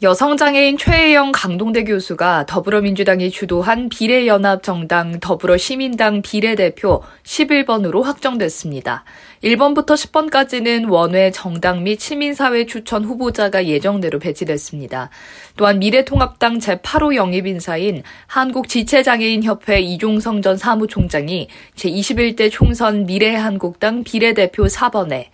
여성장애인 최혜영 강동대 교수가 더불어민주당이 주도한 비례연합정당 더불어시민당 비례대표 11번으로 확정됐습니다. 1번부터 10번까지는 원외 정당 및 시민사회 추천 후보자가 예정대로 배치됐습니다. 또한 미래통합당 제8호 영입인사인 한국지체장애인협회 이종성 전 사무총장이 제21대 총선 미래한국당 비례대표 4번에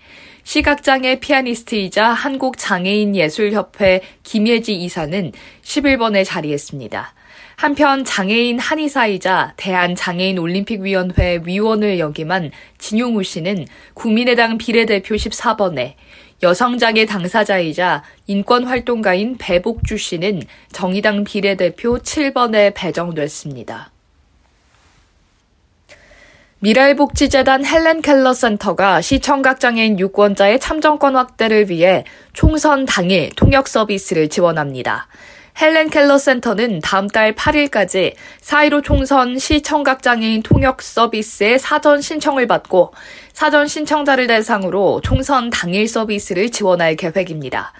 시각장애 피아니스트이자 한국장애인예술협회 김예지 이사는 11번에 자리했습니다. 한편 장애인 한의사이자 대한장애인올림픽위원회 위원을 역임한 진용우 씨는 국민의당 비례대표 14번에 여성장애 당사자이자 인권활동가인 배복주 씨는 정의당 비례대표 7번에 배정됐습니다. 미랄복지재단 헬렌 켈러 센터가 시청각장애인 유권자의 참정권 확대를 위해 총선 당일 통역 서비스를 지원합니다. 헬렌 켈러 센터는 다음 달 8일까지 4.15 총선 시청각장애인 통역 서비스의 사전 신청을 받고 사전 신청자를 대상으로 총선 당일 서비스를 지원할 계획입니다.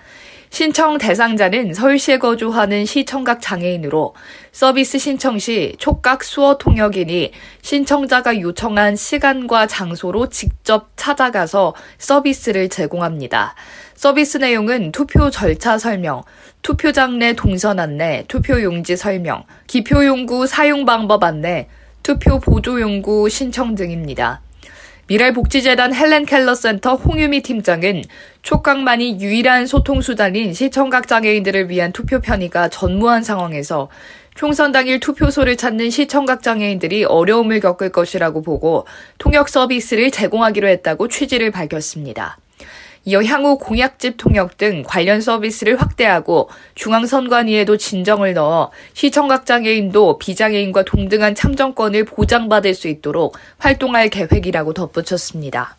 신청 대상자는 서울시에 거주하는 시청각 장애인으로 서비스 신청 시 촉각 수어 통역인이 신청자가 요청한 시간과 장소로 직접 찾아가서 서비스를 제공합니다. 서비스 내용은 투표 절차 설명, 투표장 내 동선 안내, 투표 용지 설명, 기표 용구 사용 방법 안내, 투표 보조 용구 신청 등입니다. 미랄복지재단 헬렌 켈러 센터 홍유미 팀장은 촉각만이 유일한 소통 수단인 시청각 장애인들을 위한 투표 편의가 전무한 상황에서 총선 당일 투표소를 찾는 시청각 장애인들이 어려움을 겪을 것이라고 보고 통역 서비스를 제공하기로 했다고 취지를 밝혔습니다. 이어 향후 공약집 통역 등 관련 서비스를 확대하고 중앙선관위에도 진정을 넣어 시청각 장애인도 비장애인과 동등한 참정권을 보장받을 수 있도록 활동할 계획이라고 덧붙였습니다.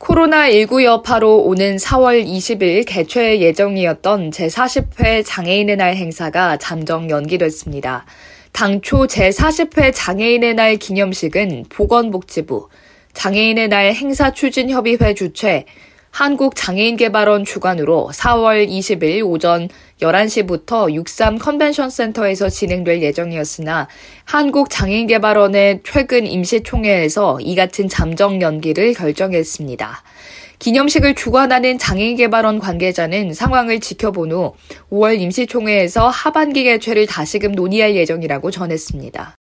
코로나19 여파로 오는 4월 20일 개최 예정이었던 제40회 장애인의 날 행사가 잠정 연기됐습니다. 당초 제40회 장애인의 날 기념식은 보건복지부, 장애인의 날 행사 추진 협의회 주최 한국장애인개발원 주관으로 4월 20일 오전 11시부터 63 컨벤션 센터에서 진행될 예정이었으나 한국장애인개발원의 최근 임시총회에서 이 같은 잠정 연기를 결정했습니다. 기념식을 주관하는 장애인개발원 관계자는 상황을 지켜본 후 5월 임시총회에서 하반기 개최를 다시금 논의할 예정이라고 전했습니다.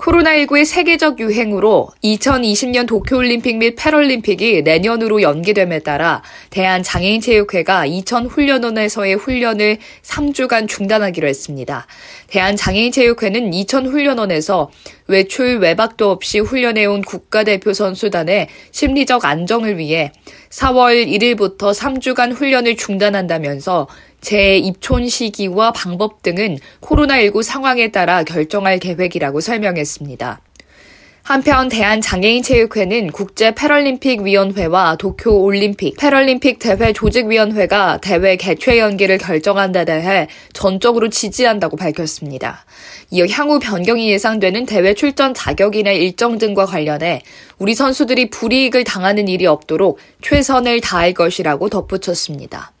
코로나19의 세계적 유행으로 2020년 도쿄올림픽 및 패럴림픽이 내년으로 연기됨에 따라 대한장애인체육회가 2000훈련원에서의 훈련을 3주간 중단하기로 했습니다. 대한장애인체육회는 2000훈련원에서 외출 외박도 없이 훈련해온 국가대표 선수단의 심리적 안정을 위해 4월 1일부터 3주간 훈련을 중단한다면서 재입촌 시기와 방법 등은 코로나19 상황에 따라 결정할 계획이라고 설명했습니다. 한편 대한장애인체육회는 국제패럴림픽위원회와 도쿄올림픽, 패럴림픽 대회 조직위원회가 대회 개최 연기를 결정한 데 대해 전적으로 지지한다고 밝혔습니다. 이어 향후 변경이 예상되는 대회 출전 자격인의 일정 등과 관련해 우리 선수들이 불이익을 당하는 일이 없도록 최선을 다할 것이라고 덧붙였습니다.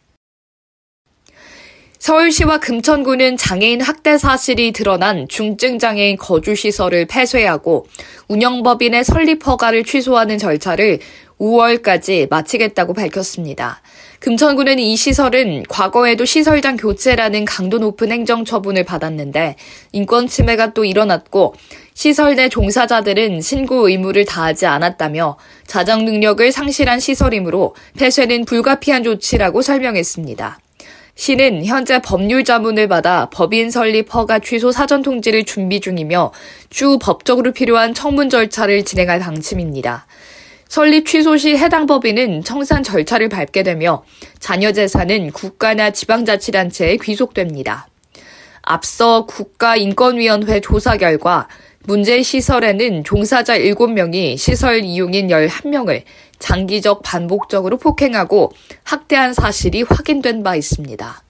서울시와 금천구는 장애인 학대 사실이 드러난 중증장애인 거주시설을 폐쇄하고 운영법인의 설립 허가를 취소하는 절차를 5월까지 마치겠다고 밝혔습니다. 금천구는 이 시설은 과거에도 시설장 교체라는 강도 높은 행정 처분을 받았는데 인권 침해가 또 일어났고 시설 내 종사자들은 신고 의무를 다하지 않았다며 자정 능력을 상실한 시설이므로 폐쇄는 불가피한 조치라고 설명했습니다. 시는 현재 법률 자문을 받아 법인 설립 허가 취소 사전 통지를 준비 중이며 추후 법적으로 필요한 청문 절차를 진행할 방침입니다. 설립 취소 시 해당 법인은 청산 절차를 밟게 되며 자녀 재산은 국가나 지방자치단체에 귀속됩니다. 앞서 국가인권위원회 조사 결과 문제 시설에는 종사자 7명이 시설 이용인 11명을 장기적 반복적으로 폭행하고 학대한 사실이 확인된 바 있습니다.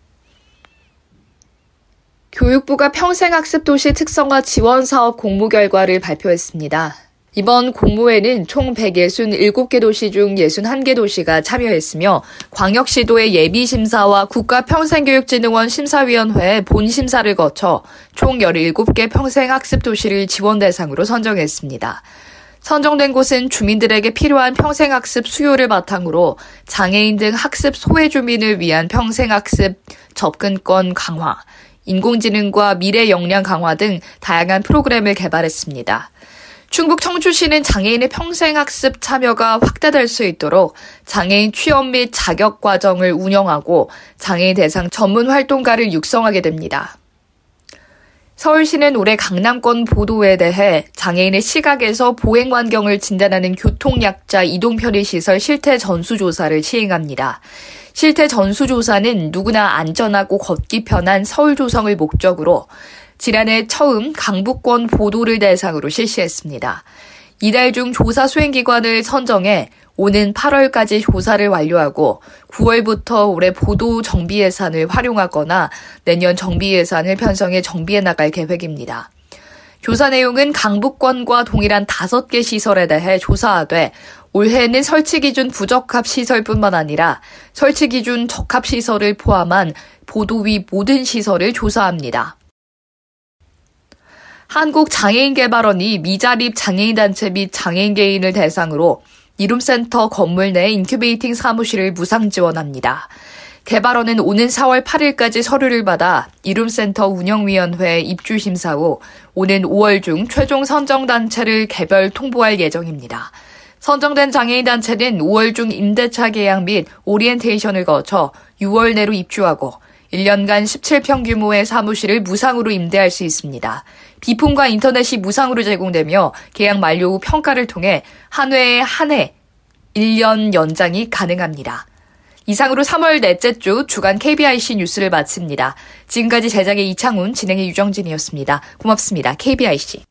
교육부가 평생학습도시 특성화 지원 사업 공모 결과를 발표했습니다. 이번 공모에는 총 167개 도시 중 61개 도시가 참여했으며 광역시도의 예비심사와 국가평생교육진흥원 심사위원회의 본심사를 거쳐 총 17개 평생학습 도시를 지원 대상으로 선정했습니다. 선정된 곳은 주민들에게 필요한 평생학습 수요를 바탕으로 장애인 등 학습 소외 주민을 위한 평생학습 접근권 강화, 인공지능과 미래 역량 강화 등 다양한 프로그램을 개발했습니다. 충북 청주시는 장애인의 평생 학습 참여가 확대될 수 있도록 장애인 취업 및 자격 과정을 운영하고 장애인 대상 전문 활동가를 육성하게 됩니다. 서울시는 올해 강남권 보도에 대해 장애인의 시각에서 보행 환경을 진단하는 교통약자 이동 편의 시설 실태 전수조사를 시행합니다. 실태 전수조사는 누구나 안전하고 걷기 편한 서울 조성을 목적으로 지난해 처음 강북권 보도를 대상으로 실시했습니다. 이달 중 조사 수행기관을 선정해 오는 8월까지 조사를 완료하고 9월부터 올해 보도 정비 예산을 활용하거나 내년 정비 예산을 편성해 정비해 나갈 계획입니다. 조사 내용은 강북권과 동일한 5개 시설에 대해 조사하되 올해는 설치 기준 부적합 시설뿐만 아니라 설치 기준 적합 시설을 포함한 보도 위 모든 시설을 조사합니다. 한국장애인개발원이 미자립 장애인단체 및 장애인 개인을 대상으로 이룸센터 건물 내 incubating 사무실을 무상 지원합니다. 개발원은 오는 4월 8일까지 서류를 받아 이룸센터 운영위원회 입주 심사 후 오는 5월 중 최종 선정단체를 개별 통보할 예정입니다. 선정된 장애인단체는 5월 중 임대차 계약 및 오리엔테이션을 거쳐 6월 내로 입주하고 1년간 17평 규모의 사무실을 무상으로 임대할 수 있습니다. 비품과 인터넷이 무상으로 제공되며 계약 만료 후 평가를 통해 한 회에 한 해 1년 연장이 가능합니다. 이상으로 3월 넷째 주 주간 KBIC 뉴스를 마칩니다. 지금까지 제작의 이창훈, 진행의 유정진이었습니다. 고맙습니다. KBIC.